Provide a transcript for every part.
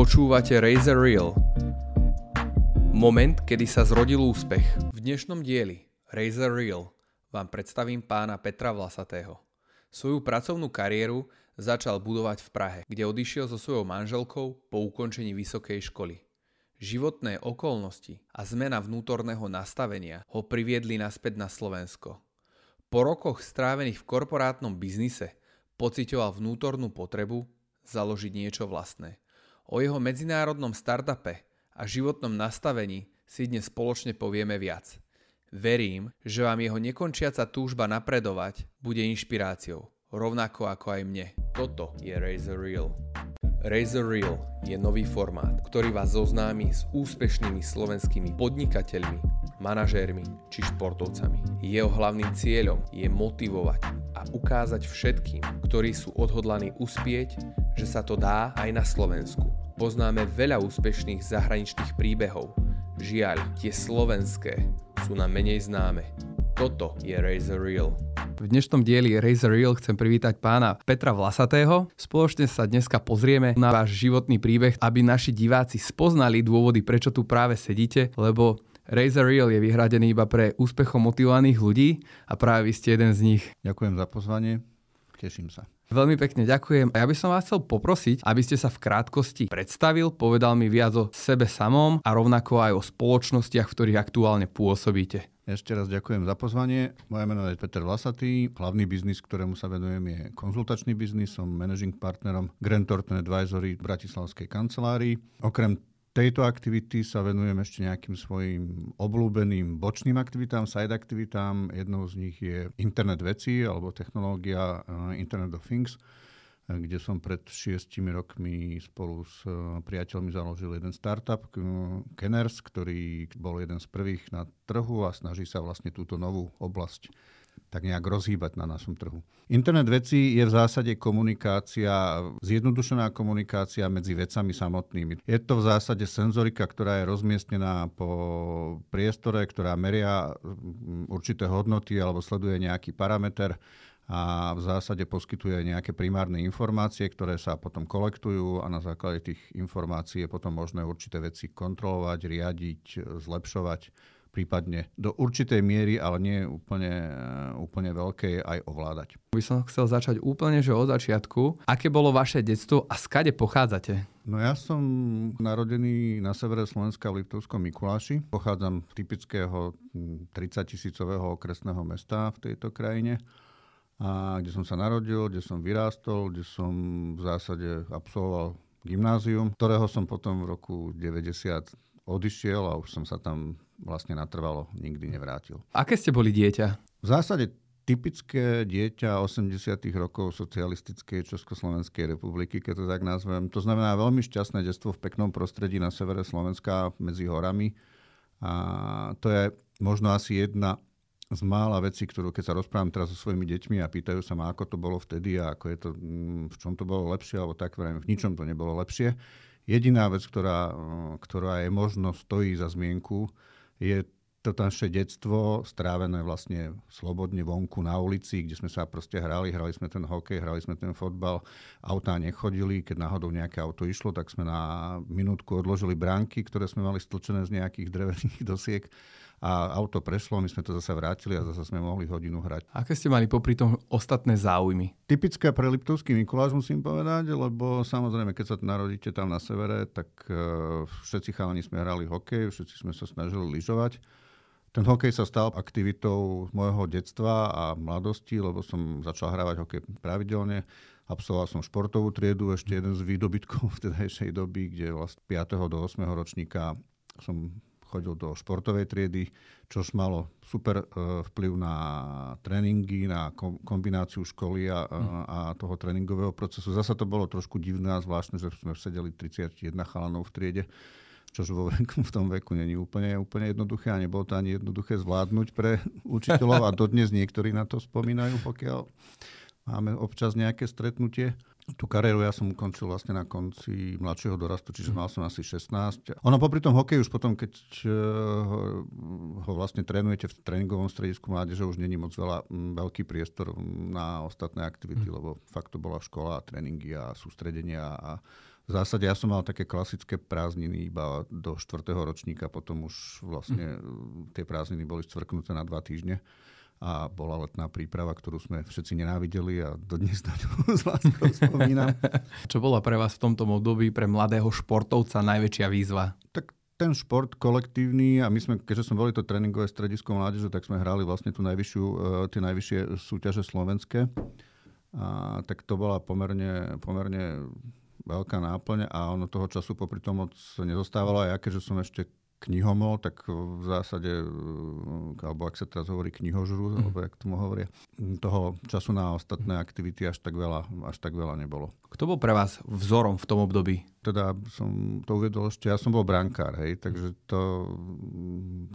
Počúvate Razer Reel. Moment, kedy sa zrodil úspech. V dnešnom dieli Razer Reel vám predstavím pána Petra Vlasatého. Svoju pracovnú kariéru začal budovať v Prahe, kde odišiel so svojou manželkou po ukončení vysokej školy. Životné okolnosti a zmena vnútorného nastavenia ho priviedli naspäť na Slovensko. Po rokoch strávených v korporátnom biznise pocitoval vnútornú potrebu založiť niečo vlastné. O jeho medzinárodnom startupe a životnom nastavení si dnes spoločne povieme viac. Verím, že vám jeho nekončiaca túžba napredovať bude inšpiráciou, rovnako ako aj mne. Toto je Razor Reel. Razor Reel je nový formát, ktorý vás zoznámi s úspešnými slovenskými podnikateľmi, manažérmi či športovcami. Jeho hlavným cieľom je motivovať a ukázať všetkým, ktorí sú odhodlaní uspieť, že sa to dá aj na Slovensku. Poznáme veľa úspešných zahraničných príbehov. Žiaľ, tie slovenské sú nám menej známe. Toto je Razor Reel. V dnešnom dieli Razor Reel chcem privítať pána Petra Vlasatého. Spoločne sa dneska pozrieme na váš životný príbeh, aby naši diváci spoznali dôvody, prečo tu práve sedíte, lebo Razor Reel je vyhradený iba pre úspechom motivovaných ľudí a práve vy ste jeden z nich. Ďakujem za pozvanie, teším sa. Veľmi pekne ďakujem. A ja by som vás chcel poprosiť, aby ste sa v krátkosti predstavil, povedal mi viac o sebe samom a rovnako aj o spoločnostiach, v ktorých aktuálne pôsobíte. Ešte raz ďakujem za pozvanie. Moje meno je Peter Vlasatý. Hlavný biznis, ktorému sa venujem, je konzultačný biznis. Som managing partnerom Grant Thornton Advisory v Bratislavskej kancelárii. Okrem tejto aktivity sa venujem ešte nejakým svojim obľúbeným bočným aktivitám, side aktivitám. Jednou z nich je internet veci alebo technológia eh, Internet of Things, eh, kde som pred šiestimi rokmi spolu s eh, priateľmi založil jeden startup, Kenners, ktorý bol jeden z prvých na trhu a snaží sa vlastne túto novú oblasť tak nejak rozhýbať na našom trhu. Internet veci je v zásade komunikácia, zjednodušená komunikácia medzi vecami samotnými. Je to v zásade senzorika, ktorá je rozmiestnená po priestore, ktorá meria mm, určité hodnoty alebo sleduje nejaký parameter a v zásade poskytuje nejaké primárne informácie, ktoré sa potom kolektujú a na základe tých informácií je potom možné určité veci kontrolovať, riadiť, zlepšovať prípadne do určitej miery, ale nie úplne, eh, úplne veľkej, aj ovládať. By som chcel začať úplne, že od začiatku. Aké bolo vaše detstvo a skade pochádzate? No ja som narodený na severe Slovenska v Liptovskom Mikuláši. Pochádzam z typického 30 hm, tisícového okresného mesta v tejto krajine. A kde som sa narodil, kde som vyrástol, kde som v zásade absolvoval gymnázium, ktorého som potom v roku 90 odišiel a už som sa tam vlastne natrvalo nikdy nevrátil. Aké ste boli dieťa? V zásade typické dieťa 80. rokov socialistickej Československej republiky, keď to tak nazvem. To znamená veľmi šťastné detstvo v peknom prostredí na severe Slovenska medzi horami. A to je možno asi jedna z mála vecí, ktorú keď sa rozprávam teraz so svojimi deťmi a pýtajú sa ma, ako to bolo vtedy a ako je to, mm, v čom to bolo lepšie, alebo tak, v ničom to nebolo lepšie. Jediná vec, ktorá, ktorá je možno stojí za zmienku, je to naše detstvo strávené vlastne slobodne vonku na ulici, kde sme sa proste hrali, hrali sme ten hokej, hrali sme ten fotbal, autá nechodili, keď náhodou nejaké auto išlo, tak sme na minútku odložili bránky, ktoré sme mali stlčené z nejakých drevených dosiek a auto prešlo, my sme to zase vrátili a zase sme mohli hodinu hrať. Aké ste mali popri tom ostatné záujmy? Typické pre Liptovský Mikuláš musím povedať, lebo samozrejme, keď sa narodíte tam na severe, tak uh, všetci chalani sme hrali hokej, všetci sme sa snažili lyžovať. Ten hokej sa stal aktivitou môjho detstva a mladosti, lebo som začal hrávať hokej pravidelne. Absolvoval som športovú triedu, ešte jeden z výdobytkov vtedajšej doby, kde vlastne 5. do 8. ročníka som chodil do športovej triedy, čož malo super e, vplyv na tréningy, na kombináciu školy a, hm. a toho tréningového procesu. Zasa to bolo trošku divné a zvláštne, že sme sedeli 31 chalanov v triede, čož vo veku, v tom veku není úplne, úplne jednoduché a nebolo to ani jednoduché zvládnuť pre učiteľov a dodnes niektorí na to spomínajú, pokiaľ máme občas nejaké stretnutie tú kariéru ja som ukončil vlastne na konci mladšieho dorastu, čiže mal som asi 16. Ono popri tom hokeji už potom, keď eh, ho vlastne trénujete v tréningovom stredisku mládeže, už není moc veľa veľký priestor na ostatné aktivity, mm. lebo fakt to bola škola, tréningy a sústredenia a v zásade ja som mal také klasické prázdniny iba do 4. ročníka, potom už vlastne mm. tie prázdniny boli stvrknuté na dva týždne a bola letná príprava, ktorú sme všetci nenávideli a dodnes na ňu s láskou spomínam. Čo bola pre vás v tomto období pre mladého športovca najväčšia výzva? Tak ten šport kolektívny a my sme, keďže sme boli to tréningové stredisko mládeže, tak sme hrali vlastne tú najvyššiu, e, tie najvyššie súťaže slovenské. A, tak to bola pomerne, pomerne veľká náplň a ono toho času popri tom moc nezostávalo. A ja, keďže som ešte knihomol, tak v zásade, eh, alebo ak sa teraz hovorí knihožru, mm. alebo jak tomu hovoria, toho času na ostatné aktivity až tak veľa, až tak veľa nebolo. Kto bol pre vás vzorom v tom období? Teda som to uvedol ešte, ja som bol brankár, hej, takže to,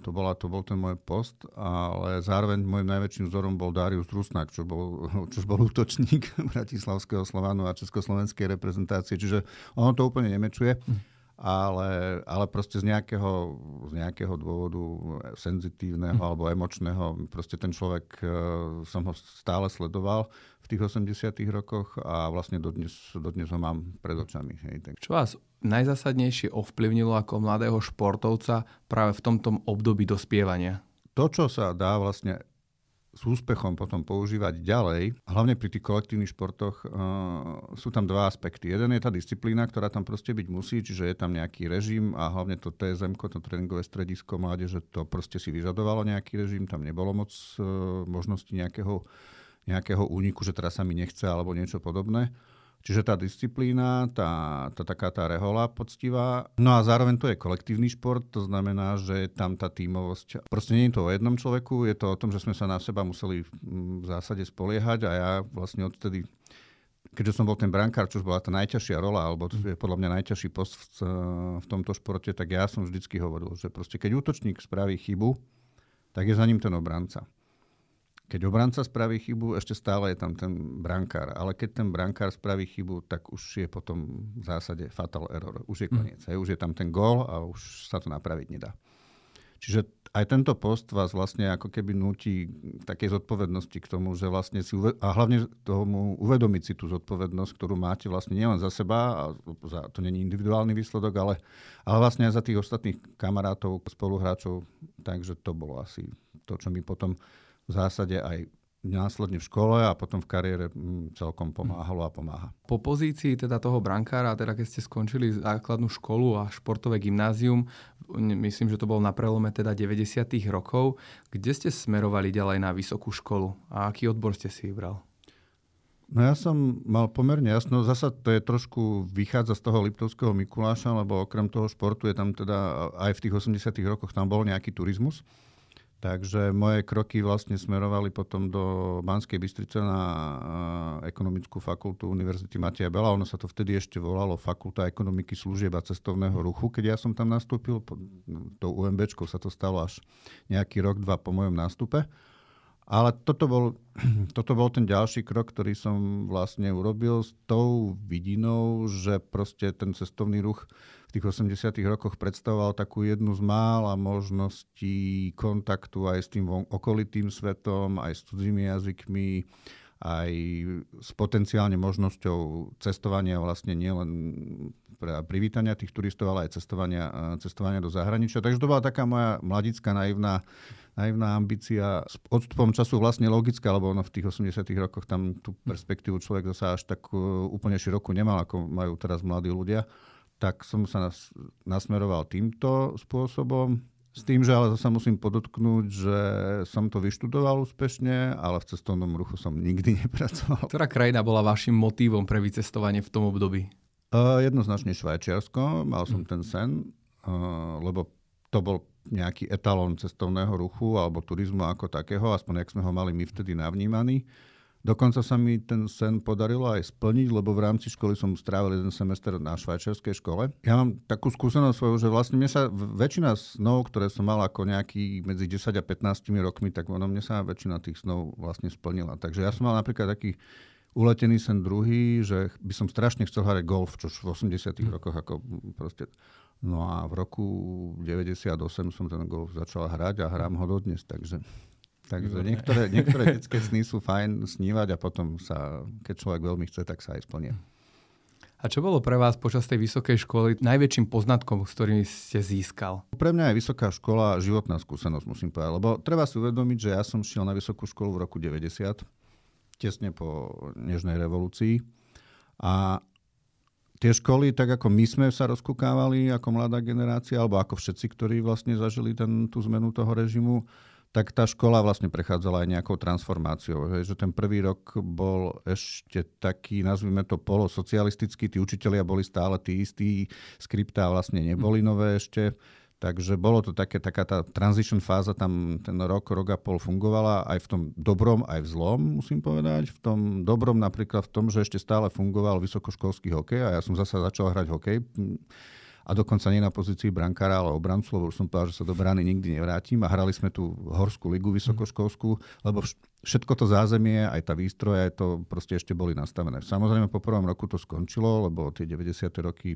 to, bola, to bol ten môj post, ale zároveň môjim najväčším vzorom bol Darius Rusnak, čo bol, čo bol útočník Bratislavského Slovánu a Československej reprezentácie, čiže ono to úplne nemečuje. Mm ale, ale proste z nejakého, z nejakého dôvodu senzitívneho hm. alebo emočného, proste ten človek, uh, som ho stále sledoval v tých 80 rokoch a vlastne dodnes, dodnes ho mám pred očami. Hej, tak. Čo vás najzásadnejšie ovplyvnilo ako mladého športovca práve v tomto období dospievania? To, čo sa dá vlastne s úspechom potom používať ďalej, hlavne pri tých kolektívnych športoch, uh, sú tam dva aspekty. Jeden je tá disciplína, ktorá tam proste byť musí, čiže je tam nejaký režim a hlavne to TSM, to tréningové stredisko mládeže, to proste si vyžadovalo nejaký režim, tam nebolo moc uh, možnosti nejakého, nejakého úniku, že teraz sa mi nechce alebo niečo podobné. Čiže tá disciplína, tá, tá taká tá rehola poctivá. No a zároveň to je kolektívny šport, to znamená, že tam tá tímovosť. Proste nie je to o jednom človeku, je to o tom, že sme sa na seba museli v zásade spoliehať a ja vlastne odtedy keďže som bol ten brankár, čo bola tá najťažšia rola, alebo to je podľa mňa najťažší post v, v tomto športe, tak ja som vždycky hovoril, že proste keď útočník spraví chybu, tak je za ním ten obranca. Keď obranca spraví chybu, ešte stále je tam ten brankár. Ale keď ten brankár spraví chybu, tak už je potom v zásade fatal error. Už je hm. koniec. Mm. Už je tam ten gól a už sa to napraviť nedá. Čiže aj tento post vás vlastne ako keby nutí takej zodpovednosti k tomu, že vlastne si uve- a hlavne tomu uvedomiť si tú zodpovednosť, ktorú máte vlastne nielen za seba, a za, to není individuálny výsledok, ale, ale vlastne aj za tých ostatných kamarátov, spoluhráčov. Takže to bolo asi to, čo mi potom v zásade aj následne v škole a potom v kariére mm, celkom pomáhalo a pomáha. Po pozícii teda toho brankára, teda keď ste skončili základnú školu a športové gymnázium, myslím, že to bolo na prelome teda 90. rokov, kde ste smerovali ďalej na vysokú školu a aký odbor ste si vybral? No ja som mal pomerne jasno, zasa to je trošku vychádza z toho Liptovského Mikuláša, lebo okrem toho športu je tam teda aj v tých 80 rokoch tam bol nejaký turizmus. Takže moje kroky vlastne smerovali potom do Banskej Bystrice na ekonomickú fakultu Univerzity Mateja Bela. Ono sa to vtedy ešte volalo Fakulta ekonomiky služieb a cestovného ruchu, keď ja som tam nastúpil. To UMB sa to stalo až nejaký rok, dva po mojom nástupe. Ale toto bol, toto bol ten ďalší krok, ktorý som vlastne urobil s tou vidinou, že proste ten cestovný ruch tých 80. rokoch predstavoval takú jednu z mála možností kontaktu aj s tým okolitým svetom, aj s cudzími jazykmi, aj s potenciálne možnosťou cestovania vlastne nielen pre privítania tých turistov, ale aj cestovania, cestovania do zahraničia. Takže to bola taká moja mladická naivná, naivná ambícia. S odstupom času vlastne logická, lebo ono v tých 80 rokoch tam tú perspektívu človek zase až tak uh, úplne širokú nemal, ako majú teraz mladí ľudia tak som sa nas, nasmeroval týmto spôsobom. S tým, že ale zase musím podotknúť, že som to vyštudoval úspešne, ale v cestovnom ruchu som nikdy nepracoval. Ktorá krajina bola vašim motívom pre vycestovanie v tom období? Uh, jednoznačne Švajčiarsko. Mal som mm. ten sen, uh, lebo to bol nejaký etalón cestovného ruchu alebo turizmu ako takého, aspoň jak sme ho mali my vtedy navnímaný. Dokonca sa mi ten sen podarilo aj splniť, lebo v rámci školy som strávil jeden semester na švajčiarskej škole. Ja mám takú skúsenosť svoju, že vlastne mne sa väčšina snov, ktoré som mal ako nejaký medzi 10 a 15 rokmi, tak ono mne sa väčšina tých snov vlastne splnila. Takže ja som mal napríklad taký uletený sen druhý, že by som strašne chcel hrať golf, čo v 80 hm. rokoch ako proste... No a v roku 98 som ten golf začal hrať a hrám ho dodnes, takže Takže niektoré, niektoré detské sny sú fajn snívať a potom sa, keď človek veľmi chce, tak sa aj splnia. A čo bolo pre vás počas tej vysokej školy najväčším poznatkom, s ktorým ste získal? Pre mňa je vysoká škola životná skúsenosť, musím povedať. Lebo treba si uvedomiť, že ja som šiel na vysokú školu v roku 90, tesne po Nežnej revolúcii. A tie školy, tak ako my sme sa rozkúkávali ako mladá generácia, alebo ako všetci, ktorí vlastne zažili ten, tú zmenu toho režimu, tak tá škola vlastne prechádzala aj nejakou transformáciou. Hej, že ten prvý rok bol ešte taký, nazvime to polosocialistický, tí učitelia boli stále tí istí, skriptá vlastne neboli hm. nové ešte. Takže bolo to také, taká tá transition fáza tam ten rok, rok a pol fungovala aj v tom dobrom, aj v zlom, musím povedať. V tom dobrom napríklad v tom, že ešte stále fungoval vysokoškolský hokej a ja som zase začal hrať hokej a dokonca nie na pozícii brankára, ale obrancu, lebo už som povedal, že sa do brány nikdy nevrátim a hrali sme tú horskú ligu vysokoškolskú, lebo všetko to zázemie, aj tá výstroja, aj to proste ešte boli nastavené. Samozrejme po prvom roku to skončilo, lebo tie 90. roky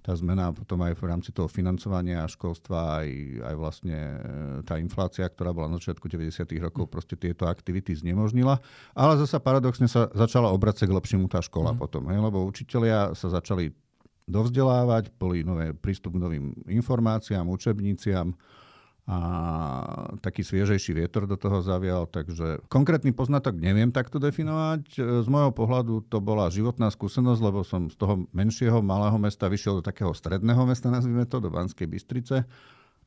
tá zmena potom aj v rámci toho financovania školstva, aj, aj vlastne e, tá inflácia, ktorá bola na začiatku 90. rokov, proste tieto aktivity znemožnila. Ale zasa paradoxne sa začala obracať k lepšiemu tá škola mm. potom, hej, lebo učitelia sa začali dovzdelávať, boli nové prístup k novým informáciám, učebniciam a taký sviežejší vietor do toho zavial, takže konkrétny poznatok neviem takto definovať. Z môjho pohľadu to bola životná skúsenosť, lebo som z toho menšieho, malého mesta vyšiel do takého stredného mesta, nazvime to, do Banskej Bystrice.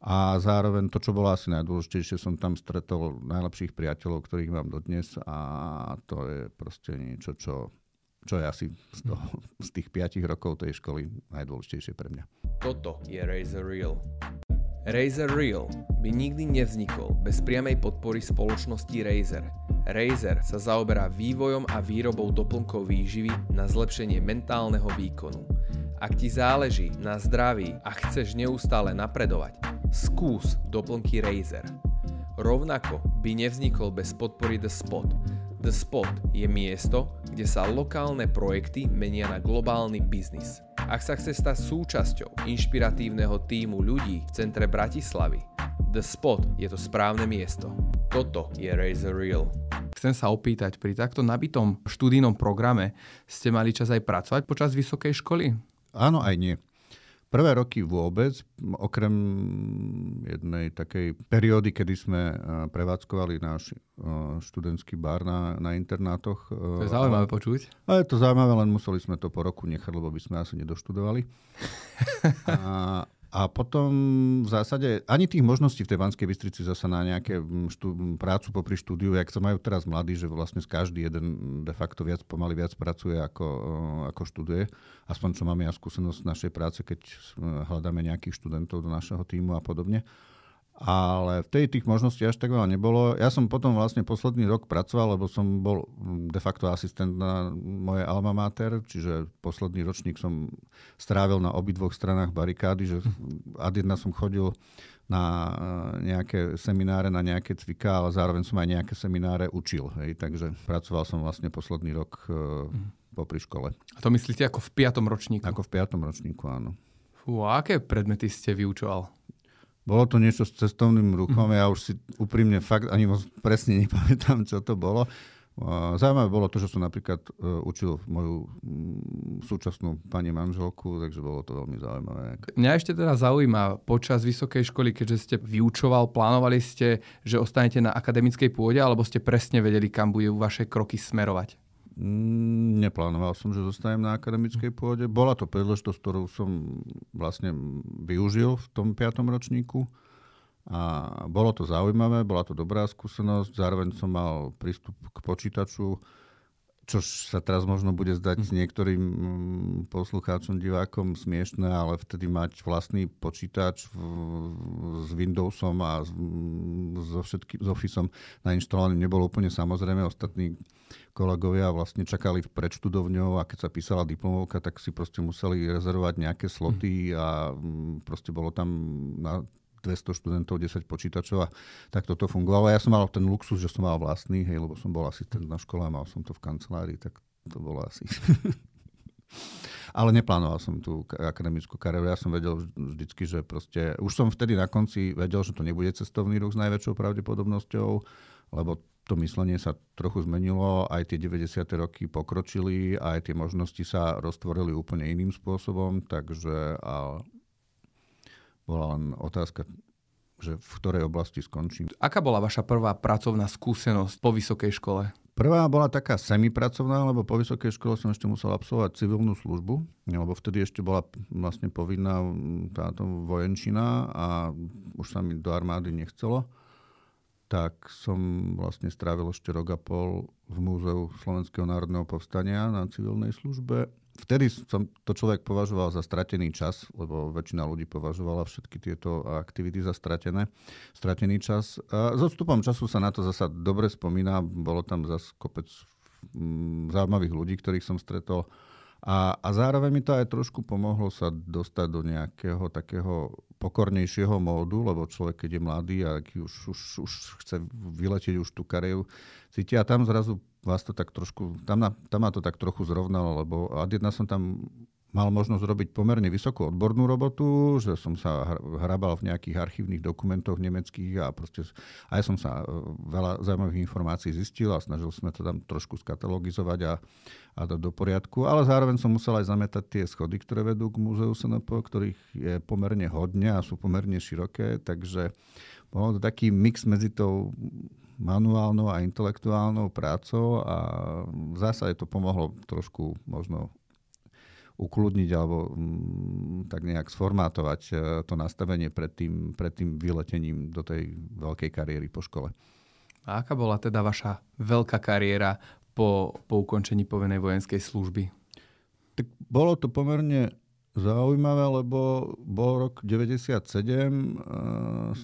A zároveň to, čo bolo asi najdôležitejšie, som tam stretol najlepších priateľov, ktorých mám dodnes a to je proste niečo, čo čo je asi z, toho, z tých 5 rokov tej školy najdôležitejšie pre mňa. Toto je Razer Real. Razer Real by nikdy nevznikol bez priamej podpory spoločnosti Razer. Razer sa zaoberá vývojom a výrobou doplnkov výživy na zlepšenie mentálneho výkonu. Ak ti záleží na zdraví a chceš neustále napredovať, skús doplnky Razer. Rovnako by nevznikol bez podpory The Spot, The Spot je miesto, kde sa lokálne projekty menia na globálny biznis. Ak sa chce stať súčasťou inšpiratívneho týmu ľudí v centre Bratislavy, The Spot je to správne miesto. Toto je Razor Real. Chcem sa opýtať, pri takto nabitom študijnom programe ste mali čas aj pracovať počas vysokej školy? Áno, aj nie. Prvé roky vôbec, okrem jednej takej periódy, kedy sme eh, prevádzkovali náš eh, študentský bar na, na internátoch. To je zaujímavé počuť. A je to zaujímavé, len museli sme to po roku nechať, lebo by sme asi nedoštudovali. a, a potom v zásade ani tých možností v tej Banskej Bystrici zase na nejaké štú, prácu popri štúdiu, jak sa majú teraz mladí, že vlastne každý jeden de facto viac, pomaly viac pracuje ako, ako študuje. Aspoň čo máme ja skúsenosť z našej práce, keď hľadáme nejakých študentov do našeho týmu a podobne. Ale v tej tých možností až tak veľa nebolo. Ja som potom vlastne posledný rok pracoval, lebo som bol de facto asistent na moje alma mater, čiže posledný ročník som strávil na obidvoch stranách barikády, že ad jedna som chodil na eh, nejaké semináre, na nejaké cvika, ale zároveň som aj nejaké semináre učil. Hej. Takže pracoval som vlastne posledný rok mm. popri škole. A to myslíte ako v piatom ročníku? Ako v piatom ročníku, áno. Fú, a aké predmety ste vyučoval? Bolo to niečo s cestovným ruchom, ja už si úprimne fakt ani moc presne nepamätám, čo to bolo. Zaujímavé bolo to, že som napríklad e, učil moju mm, súčasnú pani manželku, takže bolo to veľmi zaujímavé. Mňa ešte teda zaujíma, počas vysokej školy, keďže ste vyučoval, plánovali ste, že ostanete na akademickej pôde, alebo ste presne vedeli, kam budú vaše kroky smerovať? Mm, neplánoval som, že zostanem na akademickej pôde. Bola to príležitosť, ktorú som vlastne využil v tom piatom ročníku. A bolo to zaujímavé, bola to dobrá skúsenosť. Zároveň som mal prístup k počítaču, čo sa teraz možno bude zdať mm. niektorým mm, poslucháčom, divákom smiešné, ale vtedy mať vlastný počítač v, s Windowsom a so, všetkým, s Officeom nainštalovaným nebolo úplne samozrejme. Ostatní kolegovia vlastne čakali pred študovňou a keď sa písala diplomovka, tak si proste museli rezervovať nejaké sloty mm. a proste bolo tam na 200 študentov, 10 počítačov a tak toto fungovalo. Ja som mal ten luxus, že som mal vlastný, hej, lebo som bol asistent na škole a mal som to v kancelárii, tak to bolo asi... Ale neplánoval som tú akademickú kariéru. Ja som vedel vždycky, že proste... Už som vtedy na konci vedel, že to nebude cestovný ruch s najväčšou pravdepodobnosťou, lebo to myslenie sa trochu zmenilo, aj tie 90. roky pokročili, aj tie možnosti sa roztvorili úplne iným spôsobom, takže a bola len otázka, že v ktorej oblasti skončím. Aká bola vaša prvá pracovná skúsenosť po vysokej škole? Prvá bola taká semipracovná, lebo po vysokej škole som ešte musel absolvovať civilnú službu, lebo vtedy ešte bola vlastne povinná táto vojenčina a už sa mi do armády nechcelo. Tak som vlastne strávil ešte rok a pol v Múzeu Slovenského národného povstania na civilnej službe vtedy som to človek považoval za stratený čas, lebo väčšina ľudí považovala všetky tieto aktivity za stratené, stratený čas. A s odstupom času sa na to zasa dobre spomína, bolo tam zase kopec mm, zaujímavých ľudí, ktorých som stretol. A, a zároveň mi to aj trošku pomohlo sa dostať do nejakého takého pokornejšieho módu, lebo človek, keď je mladý a už, už, už chce vyletieť už tú kariéru, cíti a tam zrazu vás to tak trošku, tam, na, tam ma to tak trochu zrovnalo, lebo ad jedna som tam mal možnosť robiť pomerne vysokú odbornú robotu, že som sa hrabal v nejakých archívnych dokumentoch nemeckých a proste aj som sa e, veľa zaujímavých informácií zistil a snažil sme to tam trošku skatalogizovať a, a dať do poriadku, ale zároveň som musel aj zametať tie schody, ktoré vedú k múzeu SNP, ktorých je pomerne hodne a sú pomerne široké, takže bol to taký mix medzi tou manuálnou a intelektuálnou prácou a v zásade to pomohlo trošku možno ukludniť alebo mm, tak nejak sformátovať e, to nastavenie pred tým, pred tým vyletením do tej veľkej kariéry po škole. A aká bola teda vaša veľká kariéra po, po ukončení povinnej vojenskej služby? Tak bolo to pomerne zaujímavé, lbo bol rok 97,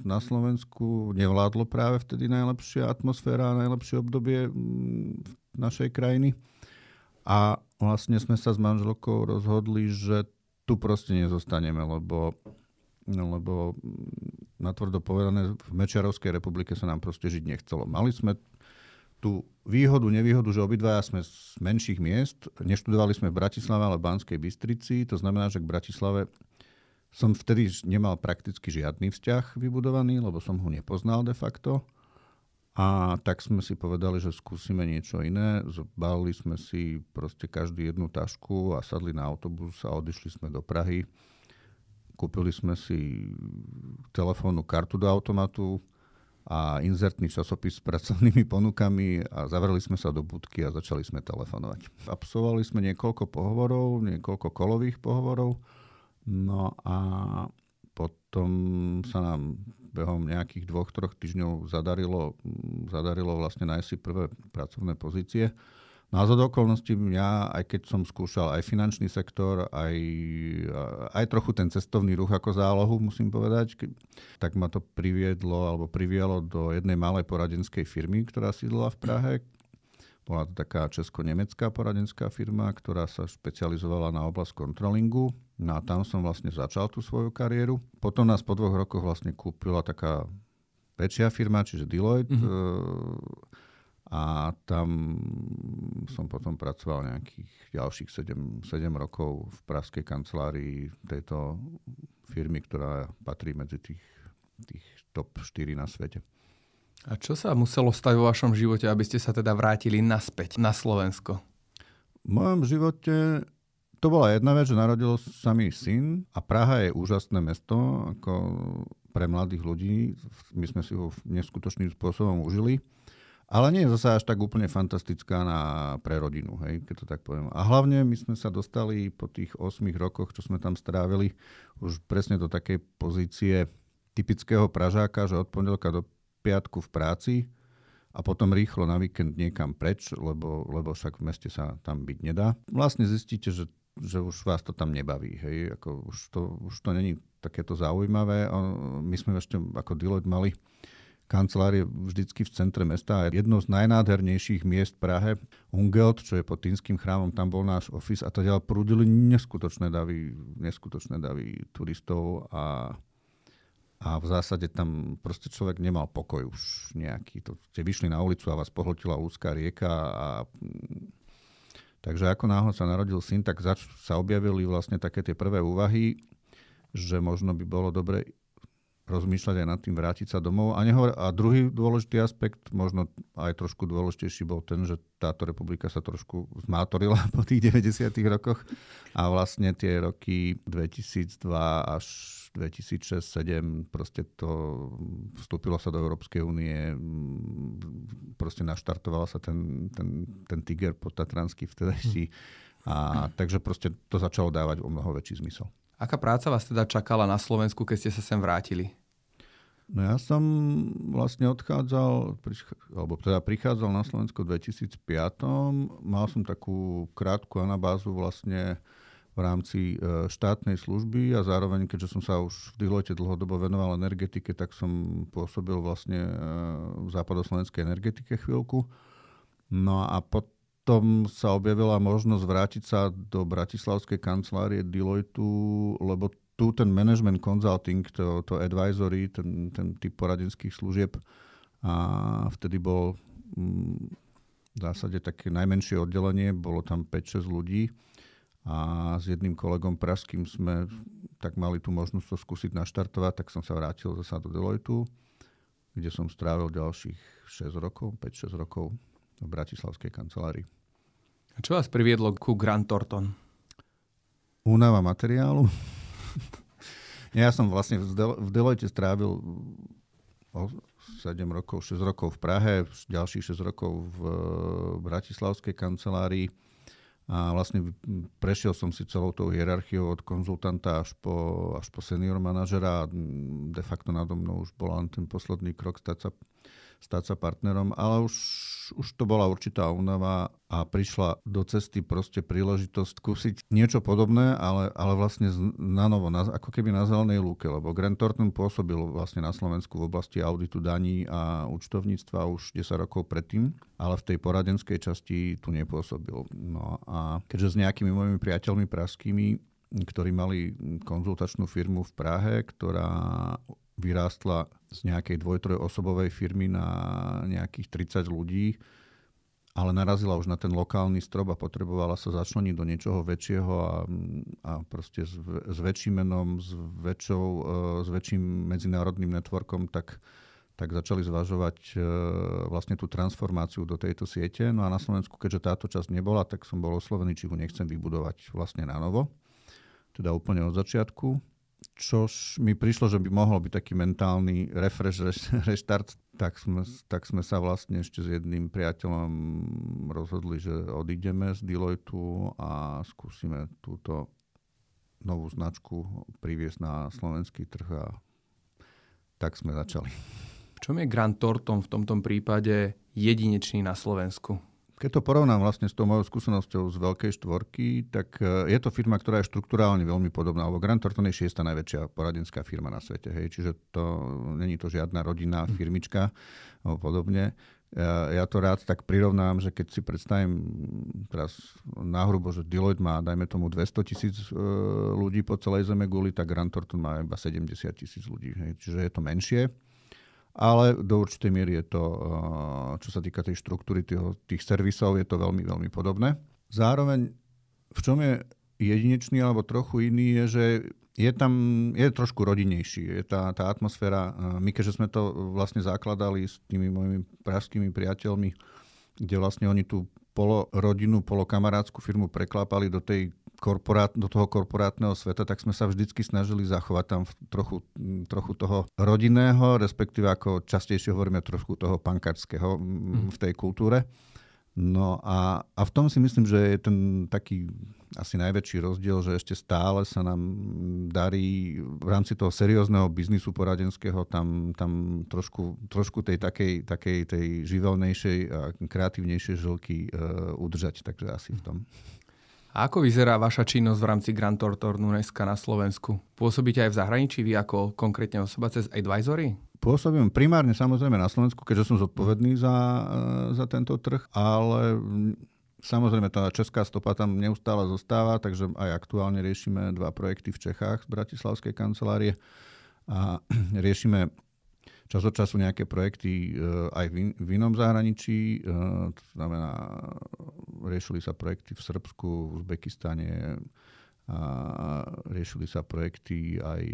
na Slovensku nevládlo práve vtedy najlepšia atmosféra, najlepšie obdobie našej krajiny. A vlastne sme sa s manželkou rozhodli, že tu proste nezostaneme, lebo, lebo natvrdo povedané, v Mečiarovskej republike sa nám proste žiť nechcelo. Mali sme tú výhodu, nevýhodu, že obidvaja sme z menších miest. Neštudovali sme v Bratislave, ale v Banskej Bystrici. To znamená, že k Bratislave som vtedy nemal prakticky žiadny vzťah vybudovaný, lebo som ho nepoznal de facto. A tak sme si povedali, že skúsime niečo iné. Zbalili sme si proste každý jednu tašku a sadli na autobus a odišli sme do Prahy. Kúpili sme si telefónnu kartu do automatu, a inzertný časopis s pracovnými ponukami a zavreli sme sa do budky a začali sme telefonovať. Absolvovali sme niekoľko pohovorov, niekoľko kolových pohovorov, no a potom sa nám behom nejakých dvoch, troch týždňov zadarilo, zadarilo vlastne nájsť si prvé pracovné pozície. No a za okolností mňa, aj keď som skúšal aj finančný sektor, aj, aj trochu ten cestovný ruch ako zálohu, musím povedať, tak ma to priviedlo alebo privialo do jednej malej poradenskej firmy, ktorá sídla v Prahe. Bola to taká česko-nemecká poradenská firma, ktorá sa špecializovala na oblasť kontrolingu. No a tam som vlastne začal tú svoju kariéru. Potom nás po dvoch rokoch vlastne kúpila taká väčšia firma, čiže Deloitte. Mm-hmm a tam som potom pracoval nejakých ďalších 7, 7 rokov v praskej kancelárii tejto firmy, ktorá patrí medzi tých, tých top 4 na svete. A čo sa muselo stať vo vašom živote, aby ste sa teda vrátili naspäť na Slovensko? V mojom živote to bola jedna vec, že narodil sa mi syn a Praha je úžasné mesto ako pre mladých ľudí. My sme si ho neskutočným spôsobom užili. Ale nie je zase až tak úplne fantastická na, pre rodinu, hej, keď to tak poviem. A hlavne my sme sa dostali po tých 8 rokoch, čo sme tam strávili, už presne do takej pozície typického Pražáka, že od pondelka do piatku v práci a potom rýchlo na víkend niekam preč, lebo, lebo však v meste sa tam byť nedá. Vlastne zistíte, že, že už vás to tam nebaví. Hej? Ako už, to, už to není takéto zaujímavé. My sme ešte ako Deloitte mali kancelár je vždycky v centre mesta a jedno z najnádhernejších miest v Prahe, Ungelt, čo je pod Týnským chrámom, tam bol náš office a teda prúdili neskutočné davy, neskutočné davy turistov a, a v zásade tam proste človek nemal pokoj už nejaký. To ste vyšli na ulicu a vás pohltila úzká rieka a Takže ako náhle sa narodil syn, tak zač- sa objavili vlastne také tie prvé úvahy, že možno by bolo dobre rozmýšľať aj nad tým vrátiť sa domov. A, nehovor, a druhý dôležitý aspekt, možno aj trošku dôležitejší, bol ten, že táto republika sa trošku zmátorila po tých 90. rokoch a vlastne tie roky 2002 až 2006-2007 proste to vstúpilo sa do Európskej únie, proste naštartoval sa ten, ten, ten tiger Tatranský vtedajší. A takže proste to začalo dávať o mnoho väčší zmysel. Aká práca vás teda čakala na Slovensku, keď ste sa sem vrátili? No ja som vlastne odchádzal, alebo teda prichádzal na Slovensko v 2005. Mal som takú krátku anabázu vlastne v rámci e, štátnej služby a zároveň, keďže som sa už v Deloitte dlhodobo venoval energetike, tak som pôsobil vlastne e, v západoslovenskej energetike chvíľku. No a potom sa objavila možnosť vrátiť sa do bratislavskej kancelárie Deloitu, lebo tu ten management consulting, to, to advisory, ten, ten typ poradenských služieb a vtedy bol mm, v zásade také najmenšie oddelenie, bolo tam 5-6 ľudí a s jedným kolegom praským sme tak mali tú možnosť to skúsiť naštartovať, tak som sa vrátil zase do Deloitu, kde som strávil ďalších 6 rokov, 5-6 rokov v bratislavskej kancelárii. A čo vás priviedlo ku Grant Thornton? Únava materiálu. Ja som vlastne v, Del- v Deloitte strávil 7 rokov, 6 rokov v Prahe, ďalších 6 rokov v Bratislavskej kancelárii a vlastne prešiel som si celou tou hierarchiou od konzultanta až po, až po senior manažera a de facto nado mnou už bola len ten posledný krok stať sa stať sa partnerom, ale už, už to bola určitá únava a prišla do cesty proste príležitosť skúsiť niečo podobné, ale, ale vlastne na novo, na, ako keby na zelenej lúke, lebo Grant Thornton pôsobil vlastne na Slovensku v oblasti auditu daní a účtovníctva už 10 rokov predtým, ale v tej poradenskej časti tu nepôsobil. No a keďže s nejakými mojimi priateľmi praskými ktorí mali konzultačnú firmu v Prahe, ktorá vyrástla z nejakej dvoj-trojosobovej firmy na nejakých 30 ľudí, ale narazila už na ten lokálny strop a potrebovala sa začleniť do niečoho väčšieho a, a proste s, s väčším menom, s, väčšou, e, s väčším medzinárodným networkom, tak, tak začali zvažovať e, vlastne tú transformáciu do tejto siete. No a na Slovensku, keďže táto časť nebola, tak som bol oslovený, či ho nechcem vybudovať vlastne na novo. Teda úplne od začiatku čož mi prišlo, že by mohol byť taký mentálny refresh, reštart, tak sme, tak sme sa vlastne ešte s jedným priateľom rozhodli, že odídeme z Deloitu a skúsime túto novú značku priviesť na slovenský trh a tak sme začali. V čom je Grant Thornton v tomto prípade jedinečný na Slovensku? Keď to porovnám vlastne s tou mojou skúsenosťou z Veľkej štvorky, tak e, je to firma, ktorá je štruktúrálne veľmi podobná, lebo Grant Thornton je šiesta najväčšia poradenská firma na svete. Hej. Čiže to není to žiadna rodinná hm. firmička alebo podobne. Ja, ja to rád tak prirovnám, že keď si predstavím teraz náhrubo, že Deloitte má, dajme tomu, 200 tisíc e, ľudí po celej zeme guli, tak Grant Thornton má iba 70 tisíc ľudí. Hej. Čiže je to menšie ale do určitej miery je to, eh, čo sa týka tej štruktúry tých, tých servisov, je to veľmi, veľmi podobné. Zároveň, v čom je jedinečný alebo trochu iný, je, že je tam, je trošku rodinnejší. Je tá, tá atmosféra, eh, my keďže sme to vlastne zakladali s tými mojimi pražskými priateľmi, kde vlastne oni tú polorodinnú, polokamarátskú firmu preklápali do tej korporát, do toho korporátneho sveta, tak sme sa vždycky snažili zachovať tam trochu, trochu toho rodinného, respektíve ako častejšie hovoríme trochu toho pankačského mm. v tej kultúre. No a, a v tom si myslím, že je ten taký asi najväčší rozdiel, že ešte stále sa nám darí v rámci toho seriózneho biznisu poradenského tam, tam trošku, trošku tej takej, takej tej živelnejšej a kreatívnejšej žilky uh, udržať. Takže asi v tom. A ako vyzerá vaša činnosť v rámci Grant Thornton UNESCO na Slovensku? Pôsobíte aj v zahraničí vy ako konkrétne osoba cez advisory? Pôsobím primárne samozrejme na Slovensku, keďže som zodpovedný za, e, za tento trh, ale samozrejme tá česká stopa tam neustále zostáva, takže aj aktuálne riešime dva projekty v Čechách z Bratislavskej kancelárie a riešime čas od času nejaké projekty e, aj v inom zahraničí. E, to znamená, riešili sa projekty v Srbsku, v Uzbekistane, a riešili sa projekty aj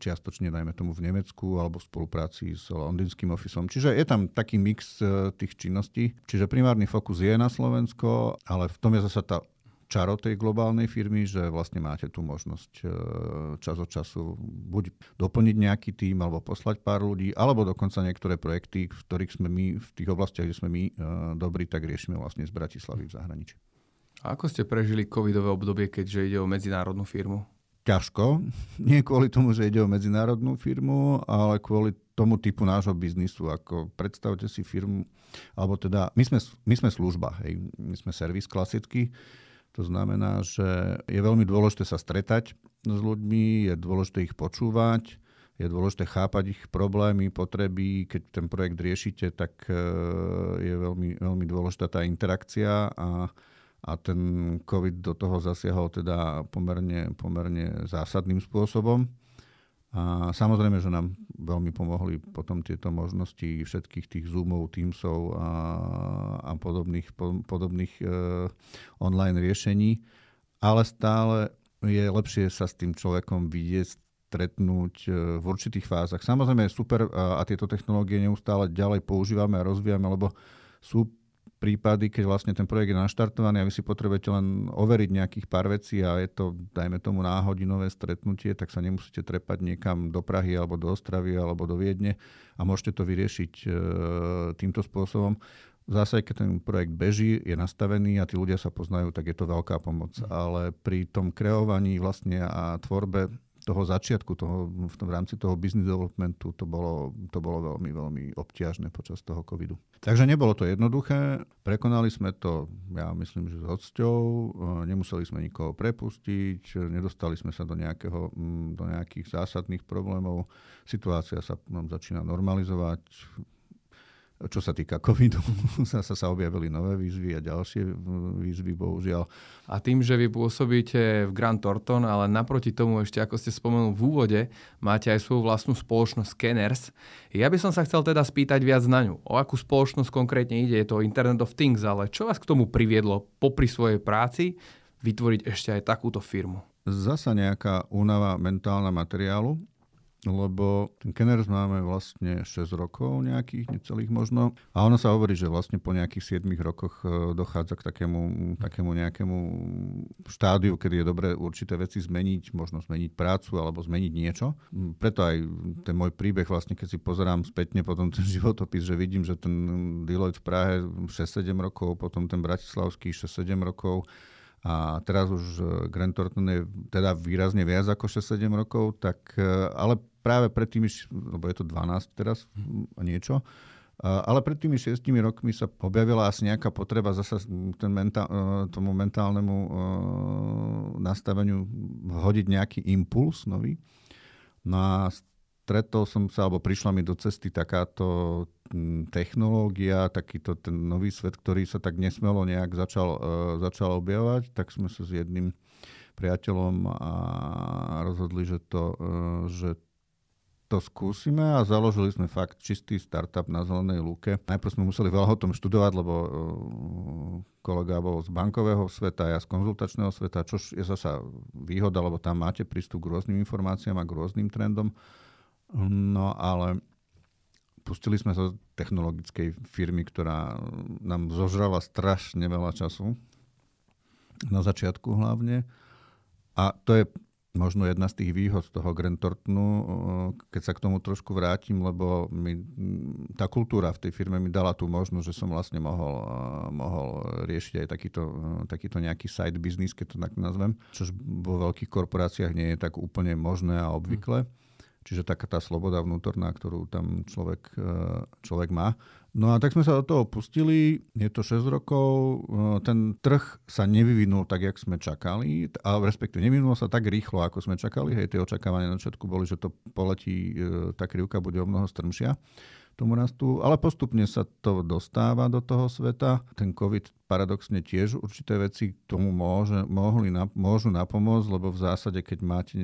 čiastočne, najmä tomu v Nemecku, alebo v spolupráci s londýnským ofisom. Čiže je tam taký mix e, tých činností. Čiže primárny fokus je na Slovensko, ale v tom je zase tá čaro tej globálnej firmy, že vlastne máte tú možnosť e, čas od času buď doplniť nejaký tým, alebo poslať pár ľudí, alebo dokonca niektoré projekty, v ktorých sme my, v tých oblastiach, kde sme my e, dobrí, tak riešime vlastne z Bratislavy v zahraničí. A ako ste prežili covidové obdobie, keďže ide o medzinárodnú firmu? Ťažko. Nie kvôli tomu, že ide o medzinárodnú firmu, ale kvôli tomu typu nášho biznisu. Ako predstavte si firmu, alebo teda my sme, my sme služba, hej. my sme servis klasický. To znamená, že je veľmi dôležité sa stretať s ľuďmi, je dôležité ich počúvať, je dôležité chápať ich problémy, potreby. Keď ten projekt riešite, tak e, je veľmi, veľmi dôležitá tá interakcia a a ten COVID do toho zasiahol teda pomerne, pomerne zásadným spôsobom. A samozrejme, že nám veľmi pomohli potom tieto možnosti všetkých tých Zoomov, Teamsov a, a podobných, po, podobných e, online riešení. Ale stále je lepšie sa s tým človekom vidieť, stretnúť e, v určitých fázach. Samozrejme super a, a tieto technológie neustále ďalej používame a rozvíjame, lebo sú prípady, keď vlastne ten projekt je naštartovaný a vy si potrebujete len overiť nejakých pár vecí a je to, dajme tomu, náhodinové stretnutie, tak sa nemusíte trepať niekam do Prahy alebo do Ostravy alebo do Viedne a môžete to vyriešiť e, týmto spôsobom. Zase, keď ten projekt beží, je nastavený a tí ľudia sa poznajú, tak je to veľká pomoc. Mm. Ale pri tom kreovaní vlastne a tvorbe toho začiatku, toho, v, tom, v rámci toho business developmentu, to bolo, to bolo veľmi, veľmi obťažné počas toho covidu. Takže nebolo to jednoduché, prekonali sme to, ja myslím, že s hocťou, e, nemuseli sme nikoho prepustiť, nedostali sme sa do, nejakého, do nejakých zásadných problémov, situácia sa nám začína normalizovať, čo sa týka covidu, sa, sa objavili nové výzvy a ďalšie výzvy, bohužiaľ. A tým, že vy pôsobíte v Grand Thornton, ale naproti tomu ešte, ako ste spomenul v úvode, máte aj svoju vlastnú spoločnosť Scanners. Ja by som sa chcel teda spýtať viac na ňu. O akú spoločnosť konkrétne ide? Je to Internet of Things, ale čo vás k tomu priviedlo popri svojej práci vytvoriť ešte aj takúto firmu? Zasa nejaká únava mentálna materiálu, lebo ten Kenners máme vlastne 6 rokov nejakých, necelých možno. A ono sa hovorí, že vlastne po nejakých 7 rokoch e, dochádza k takému, takému nejakému štádiu, kedy je dobré určité veci zmeniť, možno zmeniť prácu alebo zmeniť niečo. Preto aj ten môj príbeh, vlastne keď si pozerám spätne potom ten životopis, že vidím, že ten Deloitte v Prahe 6-7 rokov, potom ten Bratislavský 6-7 rokov, a teraz už e, Grant Thornton je teda výrazne viac ako 6-7 rokov, tak, e, ale práve pred tými, lebo je to 12 teraz a niečo, ale pred tými šiestimi rokmi sa objavila asi nejaká potreba zase ten mentál, tomu mentálnemu nastaveniu hodiť nejaký impuls nový. No a stretol som sa, alebo prišla mi do cesty takáto technológia, takýto ten nový svet, ktorý sa tak nesmelo nejak začal, začal objavovať, tak sme sa s jedným priateľom a rozhodli, že to, že to skúsime a založili sme fakt čistý startup na Zelenej lúke. Najprv sme museli veľa o tom študovať, lebo uh, kolega bol z bankového sveta, ja z konzultačného sveta, čo je zasa výhoda, lebo tam máte prístup k rôznym informáciám a k rôznym trendom. No ale pustili sme sa do technologickej firmy, ktorá nám zožrala strašne veľa času. Na začiatku hlavne. A to je možno jedna z tých výhod toho Grand Thorntonu, keď sa k tomu trošku vrátim, lebo mi, tá kultúra v tej firme mi dala tú možnosť, že som vlastne mohol, mohol riešiť aj takýto, takýto nejaký side business, keď to tak nazvem, čo vo veľkých korporáciách nie je tak úplne možné a obvykle. Mm. Čiže taká tá sloboda vnútorná, ktorú tam človek, e, človek má. No a tak sme sa do toho pustili, je to 6 rokov, e, ten trh sa nevyvinul tak, jak sme čakali, a respektíve nevyvinul sa tak rýchlo, ako sme čakali. Hej, tie očakávania na začiatku boli, že to poletí, e, tá krivka bude o mnoho strmšia. Tomu rastu, ale postupne sa to dostáva do toho sveta. Ten COVID paradoxne tiež určité veci tomu môže, mohli, môžu napomôcť, lebo v zásade, keď máte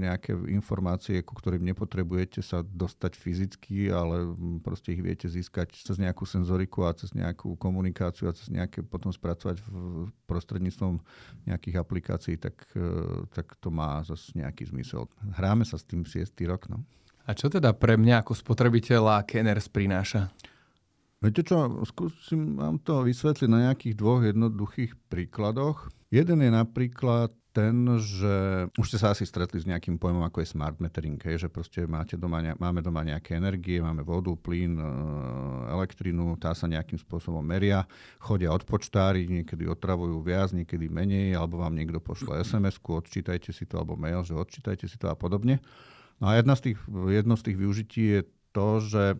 nejaké informácie, ku ktorým nepotrebujete sa dostať fyzicky, ale proste ich viete získať cez nejakú senzoriku a cez nejakú komunikáciu a cez nejaké potom spracovať v prostredníctvom nejakých aplikácií, tak, e, tak to má zase nejaký zmysel. Hráme sa s tým 6. rok. No. A čo teda pre mňa ako spotrebiteľa Kenners prináša? Viete čo, skúsim vám to vysvetliť na nejakých dvoch jednoduchých príkladoch. Jeden je napríklad ten, že už ste sa asi stretli s nejakým pojmom, ako je smart metering, že proste máte doma, máme doma nejaké energie, máme vodu, plyn, e, elektrinu, tá sa nejakým spôsobom meria, chodia od počtári, niekedy otravujú viac, niekedy menej, alebo vám niekto pošle SMS-ku, odčítajte si to, alebo mail, že odčítajte si to a podobne. No a jedna z tých, jedno z tých využití je to, že e,